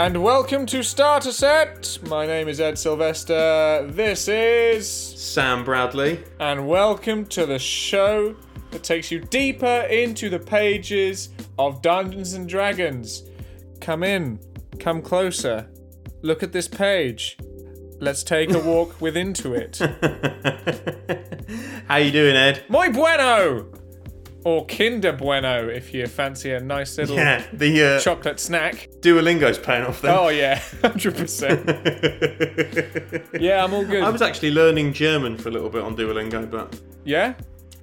And welcome to Starter Set. My name is Ed Sylvester. This is. Sam Bradley. And welcome to the show that takes you deeper into the pages of Dungeons and Dragons. Come in, come closer. Look at this page. Let's take a walk within to it. How you doing, Ed? Muy bueno! Or Kinder Bueno if you fancy a nice little Yeah, the uh, chocolate snack. Duolingo's paying off then. Oh, yeah, 100%. Yeah, I'm all good. I was actually learning German for a little bit on Duolingo, but Yeah?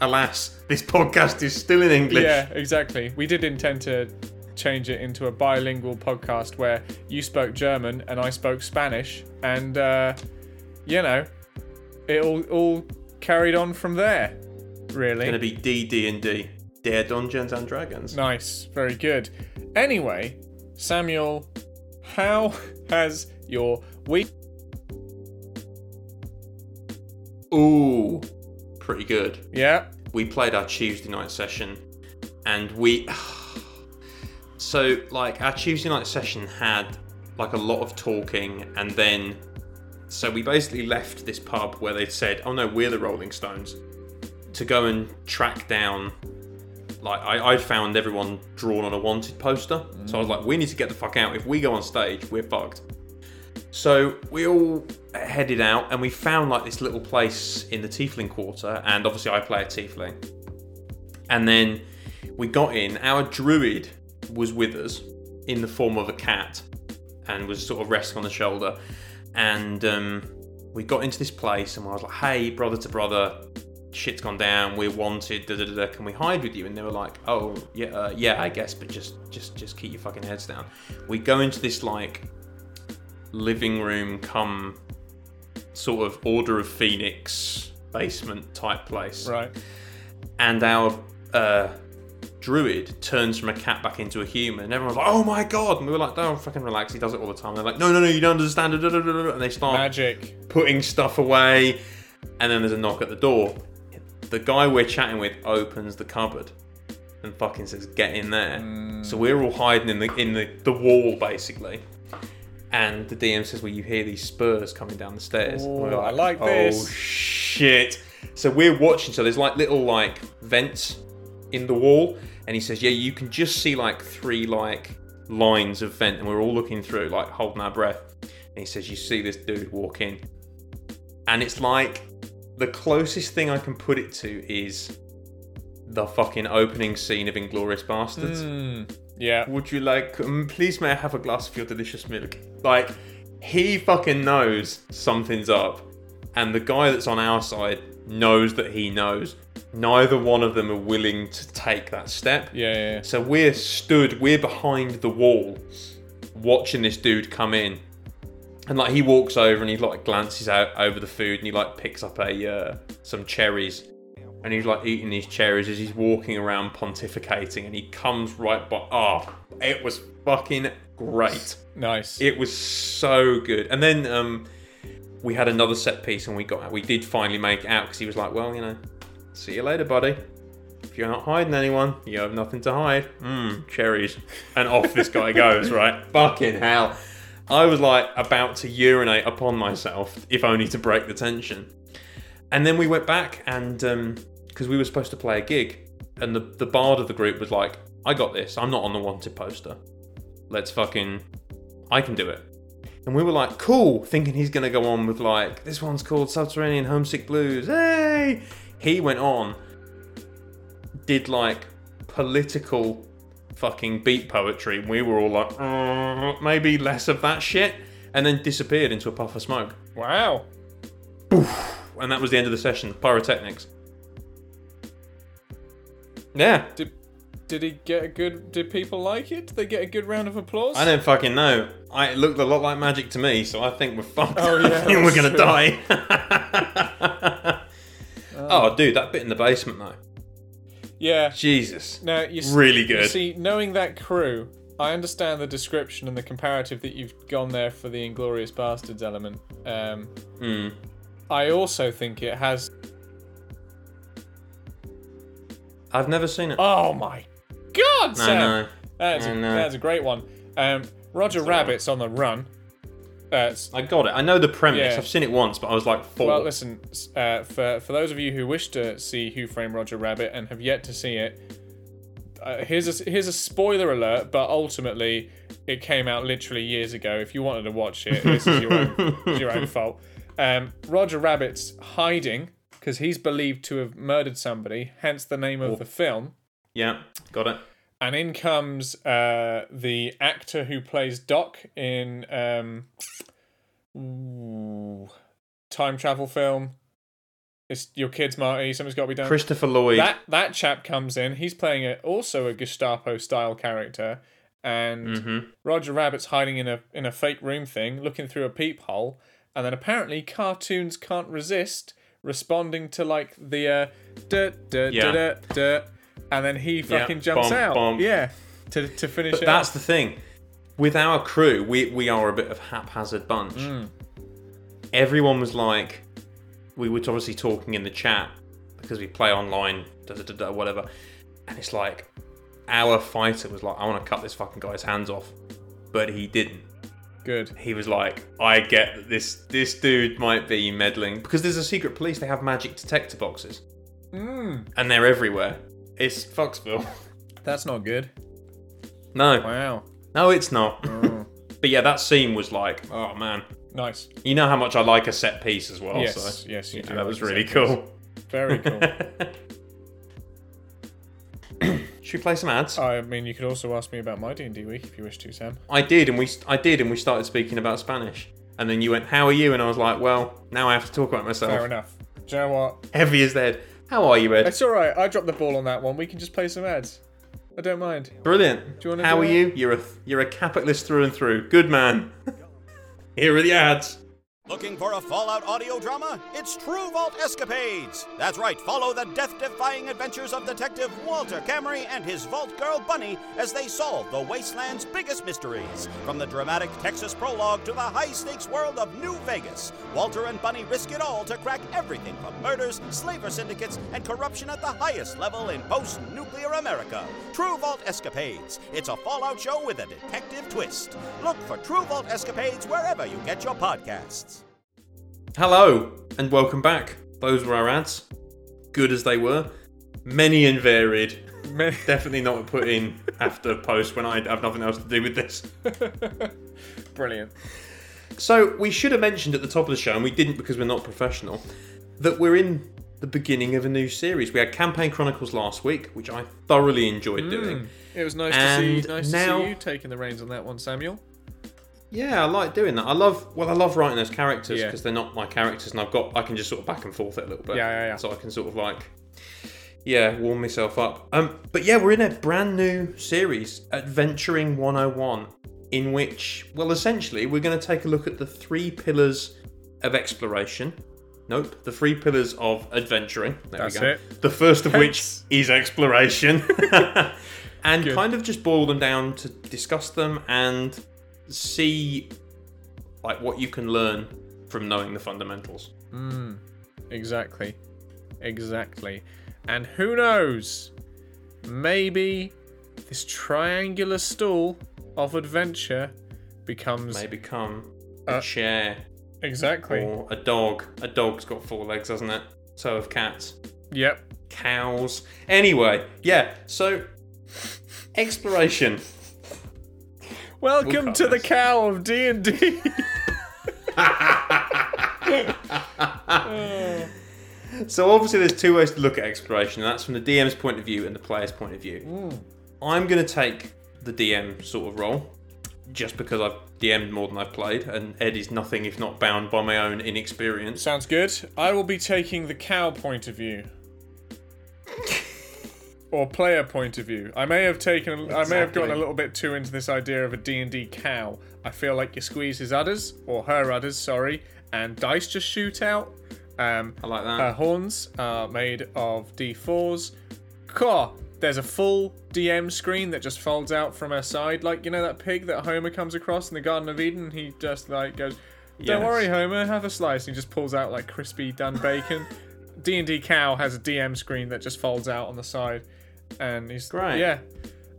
alas, this podcast is still in English. Yeah, exactly. We did intend to change it into a bilingual podcast where you spoke German and I spoke Spanish, and uh, you know, it all all carried on from there. Really Gonna be DD and D, Der Dungeons and Dragons. nice, very good. Anyway, Samuel, how has your week? Ooh, pretty good. Yeah, we played our Tuesday night session, and we. So, like, our Tuesday night session had like a lot of talking, and then. So, we basically left this pub where they'd said, oh no, we're the Rolling Stones, to go and track down. Like, I, I found everyone drawn on a wanted poster. So, I was like, we need to get the fuck out. If we go on stage, we're fucked. So we all headed out and we found like this little place in the Tiefling Quarter, and obviously I play a Tiefling. And then we got in, our druid was with us in the form of a cat and was sort of resting on the shoulder. And um, we got into this place and I was like, hey, brother to brother, shit's gone down, we're wanted, da da da, can we hide with you? And they were like, oh, yeah, uh, yeah, I guess, but just, just, just keep your fucking heads down. We go into this like living room come sort of Order of Phoenix basement type place. right. And our uh, druid turns from a cat back into a human. And everyone's like, oh my god. And we were like, don't fucking relax. He does it all the time. They're like, no, no, no, you don't understand. da, da, da, da, da." And they start Magic. putting stuff away. And then there's a knock at the door. The guy we're chatting with opens the cupboard and fucking says, "Get in there." Mm. So we're all hiding in the in the, the wall basically. And the DM says, "Well, you hear these spurs coming down the stairs." Ooh, I like "Oh this." Oh shit!" So we're watching. So there's like little like vents in the wall, and he says, "Yeah, you can just see like three like lines of vent," and we're all looking through, like holding our breath. And he says, "You see this dude walk in, and it's like the closest thing I can put it to is the fucking opening scene of Inglorious Bastards. Mm, yeah. Would you like, um, please may I have a glass of your delicious milk? Like, he fucking knows something's up, and the guy that's on our side knows that he knows. Neither one of them are willing to take that step. Yeah, yeah, yeah. So we're stood, we're behind the wall, watching this dude come in, and like he walks over and he like glances out over the food and he like picks up a uh, some cherries, and he's like eating these cherries as he's walking around pontificating, and he comes right by. Oh, it was fucking great. Nice. It was so good. And then um, we had another set piece, and we got we did finally make it out because he was like, "Well, you know, see you later, buddy. If you're not hiding anyone, you have nothing to hide. Mmm, cherries." And off this guy goes. Right? Fucking hell! I was like about to urinate upon myself, if only to break the tension. And then we went back, and um, because we were supposed to play a gig, and the the bard of the group was like, "I got this. I'm not on the wanted poster. Let's fucking I can do it. And we were like, cool, thinking he's to go on with like, this one's called Subterranean Homesick Blues. Hey! He went on, did like political fucking beat poetry. We were all like, "Uh, maybe less of that shit. And then disappeared into a puff of smoke. wow. And that was the end of the session. Pyrotechnics. Yeah. Did did he get a good? Did people like it? Did they get a good round of applause? I don't fucking know. I, it looked a lot like magic to me, so I think we're fucked. Oh, yeah, I think we're gonna true. die. oh, dude, that bit in the basement though. Yeah. Jesus, Now you s- really You good. see, knowing that crew, I understand the description and the comparative that you've gone there for the Inglorious Bastards element. Um, Hmm. I also think it has. I've never seen it. Oh my God, Sam! know. That's, I a, that's a great one. Um, Roger That's. Rabbit's on the run. Uh, I got it. I know the premise. Yeah. I've seen it once, but I was like four. well, listen, uh, for for those of you who wish to see Who Framed Roger Rabbit and have yet to see it, uh, here's a here's a spoiler alert. But ultimately, it came out literally years ago. If you wanted to watch it, this is your own, your own fault. Um, Roger Rabbit's hiding because he's believed to have murdered somebody. Hence the name of the film. yeah, got it. And in comes uh, the actor who plays Doc in um, ooh, time travel film. It's your kids, Marty. Something's got to be done. Christopher Lloyd. that that chap comes in. He's playing a, also a Gestapo style character, and Mhm. Roger Rabbit's hiding in a in a fake room thing, looking through a peephole. And then apparently, cartoons can't resist responding to like the uh, and then he fucking jumps out. Yeah, to to finish But it. that's the thing. With our crew, we we are a bit of haphazard bunch. Mm. Everyone was like, we were obviously talking in the chat because we play online, da, da, da, da, whatever. And it's like, our fighter was like, I want to cut this fucking guy's hands off, but he didn't. good. He was like, I get that this this dude might be meddling because there's a secret police. They have magic detector boxes, Mm, and they're everywhere. It's Foxville. that's not good. no, Wow. no, it's not. Oh, But yeah, that scene was like, oh man. nice. You know how much I like a set piece as well. Yes, so yes, you That was really cool. Very cool. Should we play some ads? I mean, you could also ask me about my D and D week if you wish to, Sam. I did, and we I did, and we started speaking about Spanish. And then you went, "How are you?" And I was like, "Well, now I have to talk about myself." Fair enough. Do you know what? Heavy as dead. How are you, Ed? It's all right. I dropped the ball on that one. We can just play some ads. I don't mind. Brilliant. Do you wanna How do are it? you? You're a you're a capitalist through and through. Good man. Here are the ads. Looking for a Fallout audio drama? It's True Vault Escapades! That's right, follow the death defying adventures of Detective Walter Camry and his Vault Girl Bunny as they solve the Wasteland's biggest mysteries. From the dramatic Texas prologue to the high stakes world of New Vegas, Walter and Bunny risk it all to crack everything from murders, slaver syndicates, and corruption at the highest level in post nuclear America. True Vault Escapades. It's a Fallout show with a detective twist. Look for True Vault Escapades wherever you get your podcasts. Hello and welcome back. Those were our ads. Good as they were, many and varied. Many- Definitely not put in after post when I have nothing else to do with this. Brilliant. So we should have mentioned at the top of the show, and we didn't because we're not professional, that we're in the beginning of a new series. We had Campaign Chronicles last week, which I thoroughly enjoyed doing. Mm. It was nice to see. Nice now- to see you taking the reins on that one, Samuel. Yeah, I like doing that. I love well, I love writing those characters Yeah. because they're not my characters, and I've got I can just sort of back and forth it a little bit. Yeah, yeah, yeah. So I can sort of like, yeah, warm myself up. Um, but yeah, we're in a brand new series, Adventuring 101, in which, well, essentially, we're going to take a look at the three pillars of exploration. Nope, the three pillars of adventuring. There That's we go. it. The first of which is exploration. and kind of just boil them down to discuss them and see like what you can learn from knowing the fundamentals. Exactly. Exactly. And who knows? Maybe this triangular stool of adventure becomes May become a Uh, chair exactly. or a dog. A dog's got four legs, hasn't it? So have cats. Yep. Cows. Anyway, yeah, so exploration. Welcome to the cow of D and D. So obviously there's two ways to look at exploration, and that's from the DM's point of view and the player's point of view. Hmm. I'm gonna take the DM sort of role, just because I've DM'd more than I've played, and Ed is nothing if not bound by my own inexperience. Sounds good. I will be taking the cow point of view. Or player point of view. I may have taken I may have gotten a little bit too into this idea of a D&D cow. I feel like you squeeze his udders or her udders, sorry, and dice just shoot out. Um I like that. her horns are made of D4s. Caw, there's a full DM screen that just folds out from her side, like you know that pig that Homer comes across in the Garden of Eden. He just like goes, "Don't Yes. worry, Homer, have a slice." And he just pulls out like crispy done bacon. D and D cow has a DM screen that just folds out on the side, and he's Great. Yeah,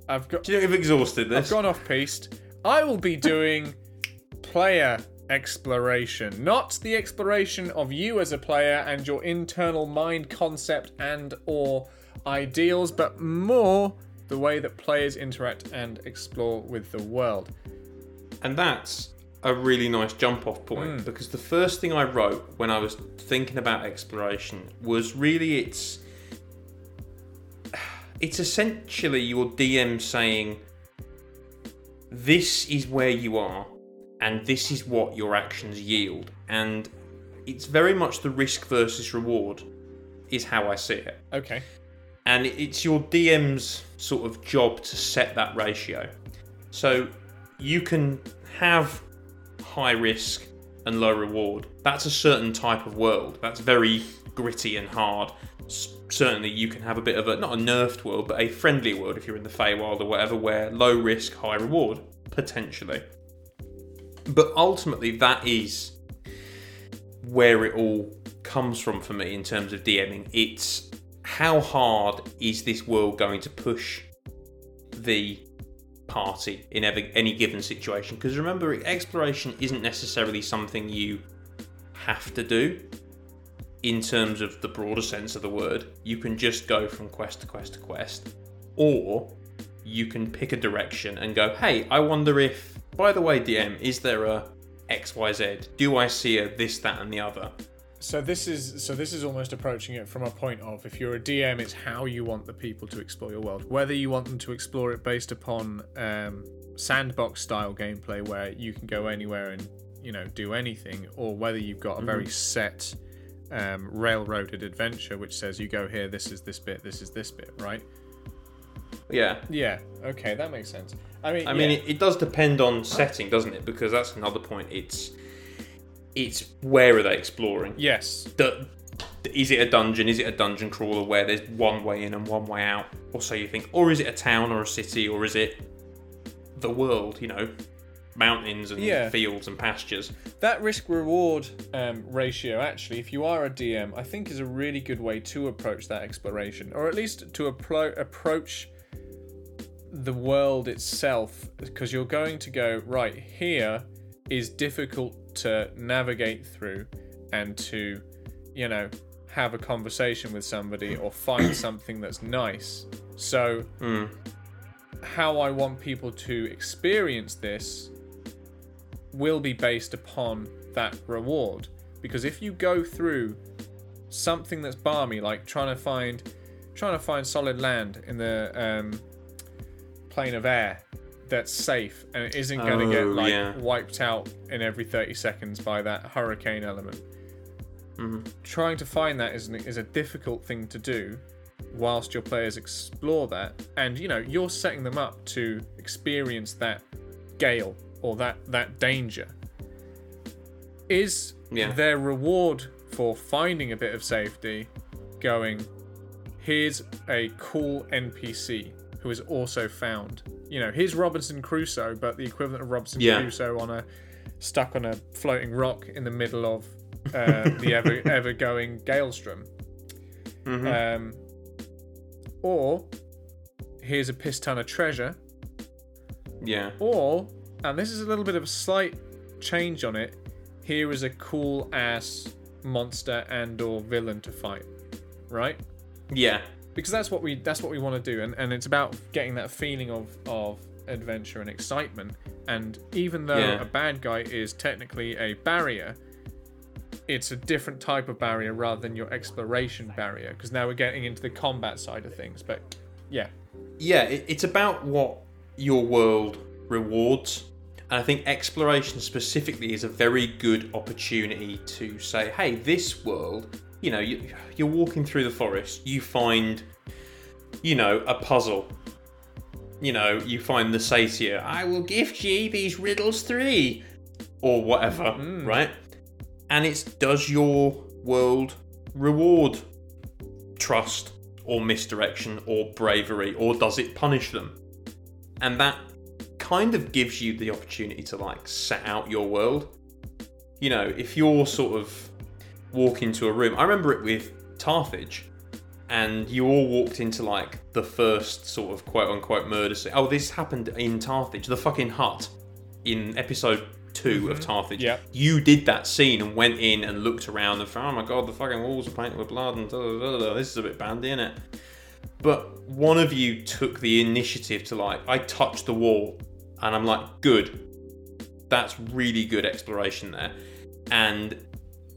I've got Do you know you've exhausted this? I've gone off piste. I will be doing player exploration, not the exploration of you as a player and your internal mind concept and or ideals, but more the way that players interact and explore with the world. And that's a really nice jump off point hmm. because the first thing I wrote when I was thinking about exploration was really it's it's essentially your DM saying this is where you are and this is what your actions yield and it's very much the risk versus reward is how I see it Okay. and it's your DM's sort of job to set that ratio. So you can have high risk and low reward. That's a certain type of world. That's very gritty and hard. Certainly, you can have a bit of a not a nerfed world, but a friendly world if you're in the Feywild or whatever, where low risk, high reward potentially. But ultimately, that is where it all comes from for me in terms of DMing. It's how hard is this world going to push the party in any given situation? Because remember, exploration isn't necessarily something you have to do in terms of the broader sense of the word. You can just go from quest to quest to quest, or you can pick a direction and go, hey, I wonder if, by the way, DM, is there a XYZ? Do I see a this, that, and the other? So this is so this is almost approaching it from a point of if you're a DM, it's how you want the people to explore your world. Whether you want them to explore it based upon um, sandbox style gameplay where you can go anywhere and you know do anything, or whether you've got a very set um, railroaded adventure which says you go here, this is this bit, this is this bit, right? Yeah. Yeah. Okay, that makes sense. I mean, I mean, it, it does depend on setting, doesn't it? Because that's another point. It's it's where are they exploring? yes, Du- Is it a dungeon? Is it a dungeon crawler where there's one way in and one way out, or so you think? Or is it a town or a city, or is it the world? You know, mountains and Yeah. fields and pastures. that risk reward um, ratio, actually, if you are a DM, I think is a really good way to approach that exploration, or at least to appro- approach the world itself, because you're going to go, right, here is difficult to navigate through and to, you know, have a conversation with somebody or find something that's nice. So, how I want people to experience this will be based upon that reward. Because if you go through something that's balmy, like trying to find trying to find solid land in the um, plane of air that's safe and it isn't going to get Oh, like yeah. wiped out in every 30 seconds by that hurricane element. Trying to find that is, an, is a difficult thing to do whilst your players explore that and you know you're setting them up to experience that gale or that that danger is Yeah. their reward for finding a bit of safety going here's a cool npc who is also found you know here's robinson crusoe but the equivalent of robinson Yeah. crusoe on a stuck on a floating rock in the middle of uh, the ever ever going Galestrom. Um, or here's a piss ton of treasure. Yeah. Or, and this is a little bit of a slight change on it. Here is a cool ass monster and or villain to fight, right? Yeah. Because that's what we that's what we want to do, and, and it's about getting that feeling of of adventure and excitement. And even though Yeah. a bad guy is technically a barrier, it's a different type of barrier rather than your exploration barrier. Because now we're getting into the combat side of things. But yeah, yeah, it, it's about what your world rewards. And I think exploration specifically is a very good opportunity to say, hey, this world, you know, you, you're walking through the forest, you find, you know, a puzzle. You know, you find the satyr, I will gift ye these riddles three, or whatever, hmm. right? And it's does your world reward trust or misdirection or bravery or does it punish them and that kind of gives you the opportunity to like set out your world you know if you're sort of walk into a room i remember it with tarthage and you all walked into like the first sort of quote unquote murder scene oh this happened in tarthage the fucking hut in episode 2 of mm-hmm. Tarthage. Yep. You did that scene and went in and looked around and found, oh my god, the fucking walls are painted with blood and da, da, da, da. this is a bit bandy, isn't it? But one of you took the initiative to like, I touched the wall, and I'm like, good. That's really good exploration there, and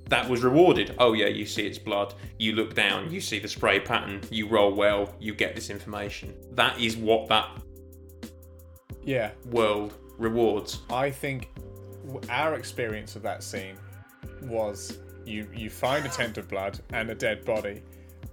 that was rewarded. Oh yeah, you see its blood. You look down, you see the spray pattern. You roll well, you get this information. That is what that Yeah, world rewards. I think our experience of that scene was you you find a tent of blood and a dead body,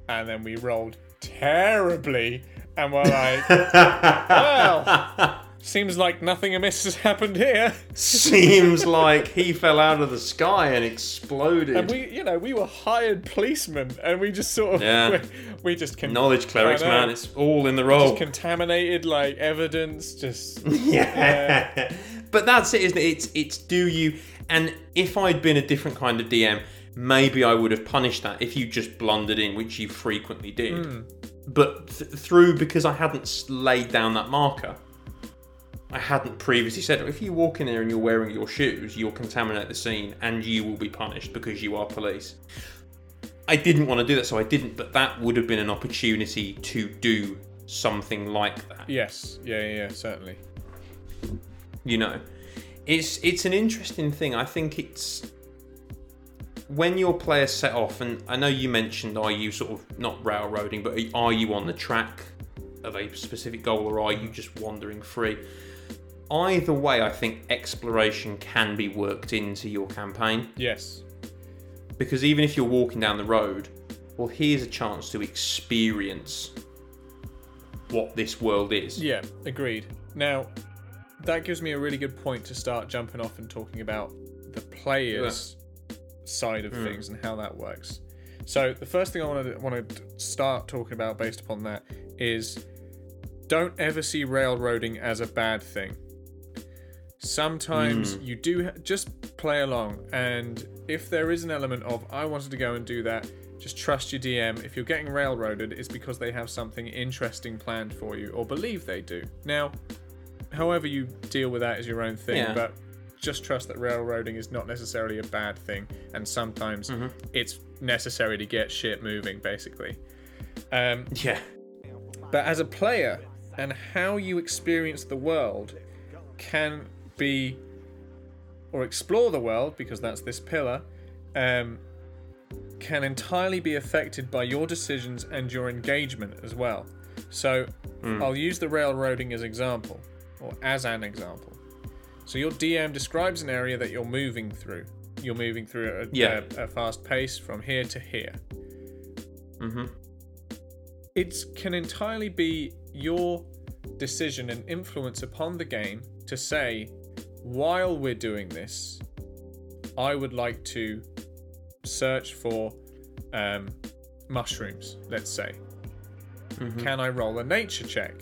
and then we rolled terribly, and we're like, well, seems like nothing amiss has happened here. Seems like he fell out of the sky and exploded. And we, you know, we were hired policemen, and we just sort of, Yeah. we, we just con- Knowledge clerics, man, it's all in the role. just contaminated like evidence, just yeah. but that's it, isn't it? It's it's do you and if I'd been a different kind of DM, maybe I would have punished that if you just blundered in, which you frequently did. Hmm. But th- through because I hadn't laid down that marker. I hadn't previously said if you walk in there and you're wearing your shoes, you'll contaminate the scene and you will be punished because you are police. I didn't want to do that, so I didn't, but that would have been an opportunity to do something like that. yes, yeah, yeah, yeah, certainly. you know it's it's an interesting thing i think it's when your players set off and i know you mentioned are you sort of not railroading but are you on the track of a specific goal or are you just wandering free either way i think exploration can be worked into your campaign Yes, because even if you're walking down the road well here's a chance to experience what this world is yeah, agreed. Now, that gives me a really good point to start jumping off and talking about the players' side of hmm. things and how that works. So, the first thing I want to want to start talking about based upon that is don't ever see railroading as a bad thing. Sometimes you do ha- just play along, and if there is an element of I wanted to go and do that, just trust your DM. If you're getting railroaded, it's because they have something interesting planned for you, or believe they do. Now, however you deal with that is your own thing, Yeah. but just trust that railroading is not necessarily a bad thing, and sometimes it's necessary to get shit moving, basically. Um, yeah but as a player and how you experience the world can be or explore the world because that's this pillar um, can entirely be affected by your decisions and your engagement as well. So i'll use the railroading as example or as an example. So your dm describes an area that you're moving through. You're moving through at a, Yeah. a, a fast pace from here to here. Hmm it can entirely be your decision and influence upon the game to say, while we're doing this, I would like to search for um, mushrooms, let's say. Can I roll a nature check?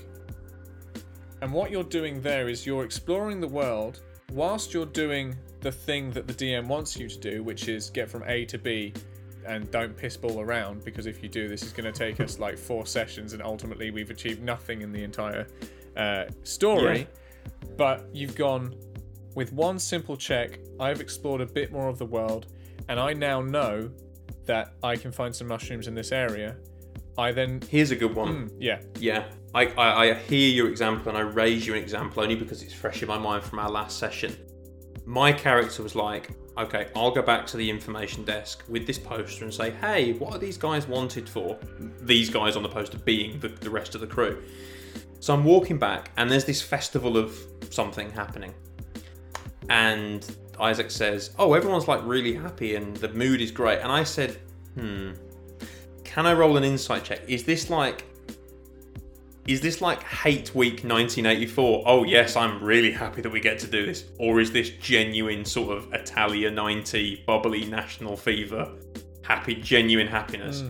And what you're doing there is you're exploring the world whilst you're doing the thing that the DM wants you to do, which is get from A to B and don't piss ball around because if you do, this is going to take us like four sessions and ultimately we've achieved nothing in the entire uh, story. But you've gone with one simple check, I've explored a bit more of the world and I now know that I can find some mushrooms in this area. I then, here's a good one Hmm, yeah, Yeah, I, I, I hear your example and I raise you an example only because it's fresh in my mind from our last session. My character was like, okay, I'll go back to the information desk with this poster and say, hey, what are these guys wanted for? These guys on the poster being the, the rest of the crew. So I'm walking back and there's this festival of something happening. And Isaac says, oh, everyone's like really happy and the mood is great. And I said, hmm, can I roll an insight check? Is this like is this like Hate Week 1984? Oh yes, I'm really happy that we get to do this. Or is this genuine sort of Italia 90 bubbly national fever? Happy, genuine happiness.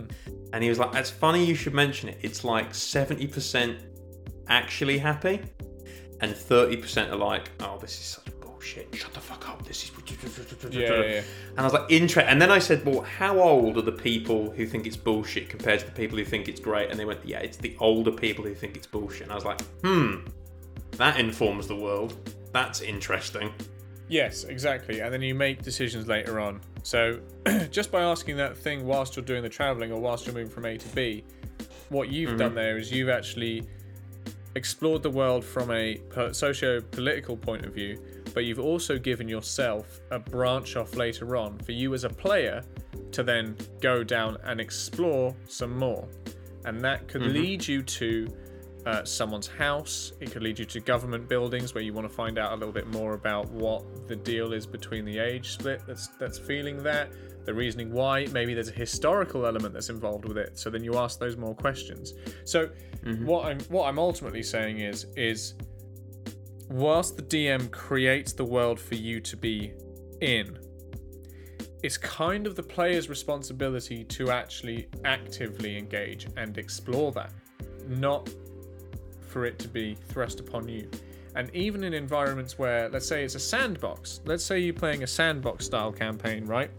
And he was like, "That's funny you should mention it. It's like 70% actually happy, and 30% are like, oh, this is such bullshit. Shut the fuck up. This is." yeah, yeah, yeah. And I was like, interest. And then I said, well, how old are the people who think it's bullshit compared to the people who think it's great? And they went, yeah, it's the older people who think it's bullshit. And I was like, hmm, that informs the world. That's interesting. Yes, exactly. And then you make decisions later on. So just by asking that thing whilst you're doing the traveling or whilst you're moving from A to B, what you've done there is you've actually explored the world from a socio political point of view, but you've also given yourself a branch off later on for you as a player to then go down and explore some more. And that could lead you to uh, someone's house. It could lead you to government buildings where you want to find out a little bit more about what the deal is between the age split that's that's feeling that, the reasoning why. Maybe there's a historical element that's involved with it. So then you ask those more questions. So what I'm what I'm ultimately saying is is whilst the DM creates the world for you to be in, it's kind of the player's responsibility to actually actively engage and explore that, not for it to be thrust upon you. And even in environments where, let's say it's a sandbox, let's say you're playing a sandbox style campaign, right?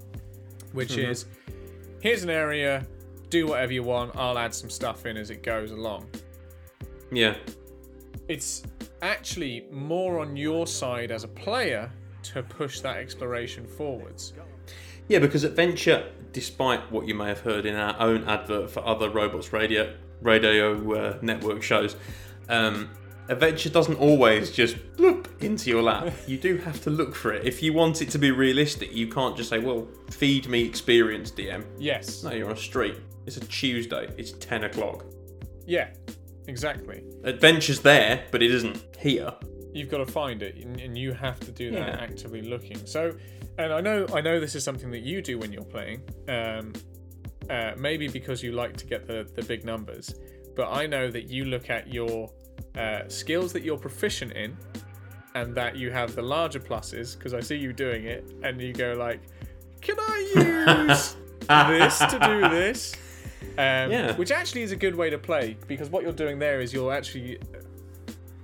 Which mm-hmm. is here's an area, do whatever you want, I'll add some stuff in as it goes along. Yeah. It's actually more on your side as a player to push that exploration forwards. Yeah, because Adventure, despite what you may have heard in our own advert for other Robots Radio radio uh, network shows, um, Adventure doesn't always just bloop into your lap. You do have to look for it. If you want it to be realistic, you can't just say, "Well, feed me experience, DM." Yes. No, you're on a street. It's a Tuesday. It's ten o'clock. Yeah, exactly. Adventure's there, but it isn't here. You've got to find it, and you have to do that Yeah. actively looking. So, and I know, I know this is something that you do when you're playing. Um, uh, maybe because you like to get the the big numbers, but I know that you look at your uh, skills that you're proficient in, and that you have the larger pluses because I see you doing it, and you go like, "Can I use this to do this?" Um, Yeah. Which actually is a good way to play because what you're doing there is you're actually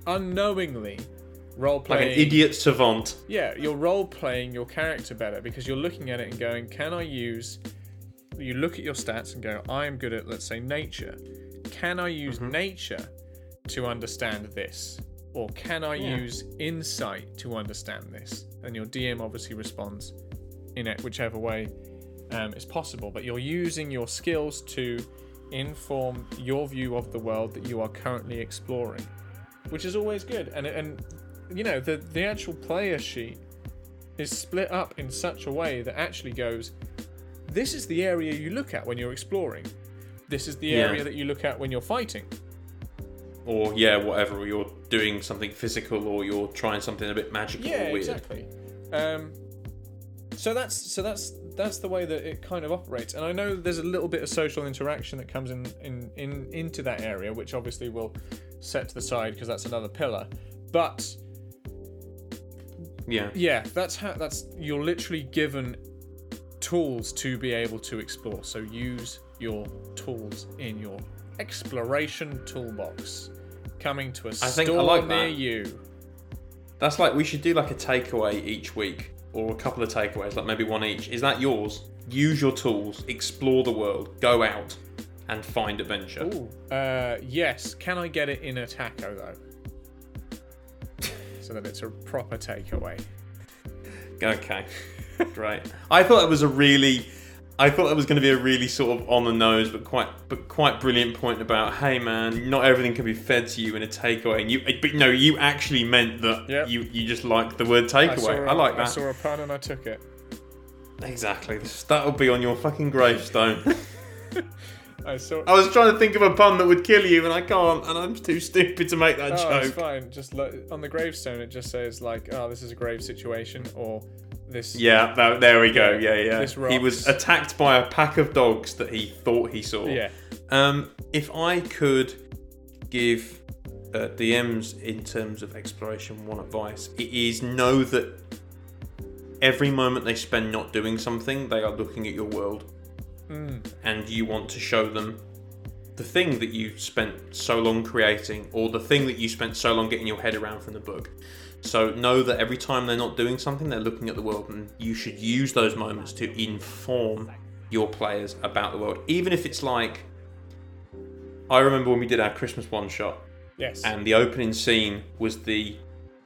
unknowingly role Like playing. an idiot savant. Yeah, you're role playing your character better because you're looking at it and going, can I use. You look at your stats and go, I'm good at, let's say, nature. Can I use Mm-hmm. nature to understand this? Or can I Yeah. use insight to understand this? And your DM obviously responds in it, whichever way um, is possible. But you're using your skills to inform your view of the world that you are currently exploring, which is always good. And and you know the the actual player sheet is split up in such a way that actually goes, this is the area you look at when you're exploring. This is the Yeah. area that you look at when you're fighting. Or, yeah, whatever. Or you're doing something physical or you're trying something a bit magical Yeah, or weird. exactly. Um, so that's so that's that's the way that it kind of operates. And I know there's a little bit of social interaction that comes in in, in into that area, which obviously we'll set to the side because that's another pillar. But Yeah. yeah, that's how that's you're literally given tools to be able to explore. So use your tools in your exploration toolbox. Coming to a I store like near that. you. That's like we should do like a takeaway each week, or a couple of takeaways, like maybe one each. Is that yours? Use your tools, explore the world, go out, and find adventure. Ooh. Uh, yes. Can I get it in a taco though? so that it's a proper takeaway. Okay, great. I thought it was a really, I thought that was going to be a really sort of on the nose, but quite, but quite brilliant point about, hey man, not everything can be fed to you in a takeaway, and you, but no, you actually meant that Yep. you you just like the word takeaway. I, a- like that. I saw a pun and I took it. Exactly. That'll be on your fucking gravestone. I saw. I was trying to think of a pun that would kill you, and I can't, and I'm too stupid to make that Oh, it's fine. Just like on the gravestone, it just says like, "Oh, this is a grave situation," or "This." Yeah, that, there we go. Yeah, yeah. This He was attacked by a pack of dogs that he thought he saw. Yeah. Um, if I could give uh, DMs in terms of exploration one advice, it is know that every moment they spend not doing something, they are looking at your world, Mm. and you want to show them the thing that you spent so long creating, or the thing that you spent so long getting your head around from the book. So know that every time they're not doing something, they're looking at the world, and you should use those moments to inform your players about the world, even if it's like I remember when we did our Christmas one shot, Yes. And the opening scene was the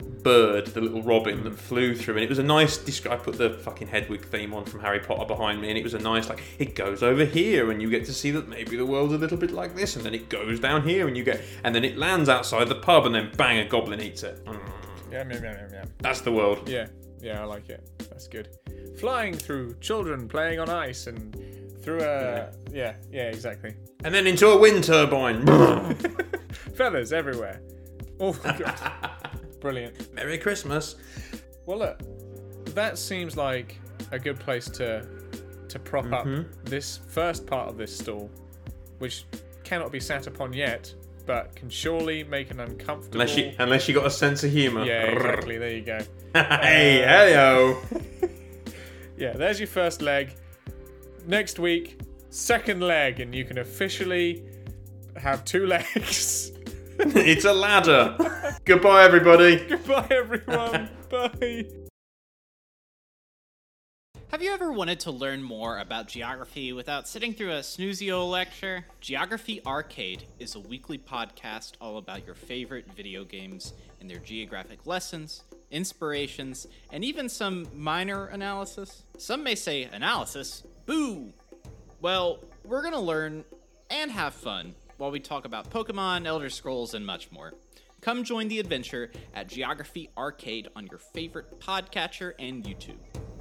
bird, the little robin that flew through, and it was a nice. I put the fucking Hedwig theme on from Harry Potter behind me, and it was a nice like it goes over here, and you get to see that maybe the world's a little bit like this, and then it goes down here, and you get, and then it lands outside the pub, and then bang, a goblin eats it. Mm, yeah, yeah, yeah, yeah. that's the world. Yeah, yeah, I like it. That's good. Flying through children playing on ice and through a yeah, yeah, exactly. And then into a wind turbine. Feathers everywhere. Oh god. Brilliant. Merry Christmas. Well, look, that seems like a good place to to prop up mm-hmm. this first part of this stall, which cannot be sat upon yet, but can surely make an uncomfortable. Unless you, unless you got a sense of humour. yeah, exactly. There you go. hey, hello. Yeah, there's your first leg. Next week, second leg, and you can officially have two legs. it's a ladder. Goodbye, everybody. Goodbye, everyone. Bye. Have you ever wanted to learn more about geography without sitting through a snoozy old lecture? Geography Arcade is a weekly podcast all about your favorite video games and their geographic lessons, inspirations, and even some minor analysis. Some may say analysis, boo! Well, we're gonna learn and have fun while we talk about Pokemon, Elder Scrolls, and much more. Come join the adventure at Geography Arcade on your favorite podcatcher and YouTube.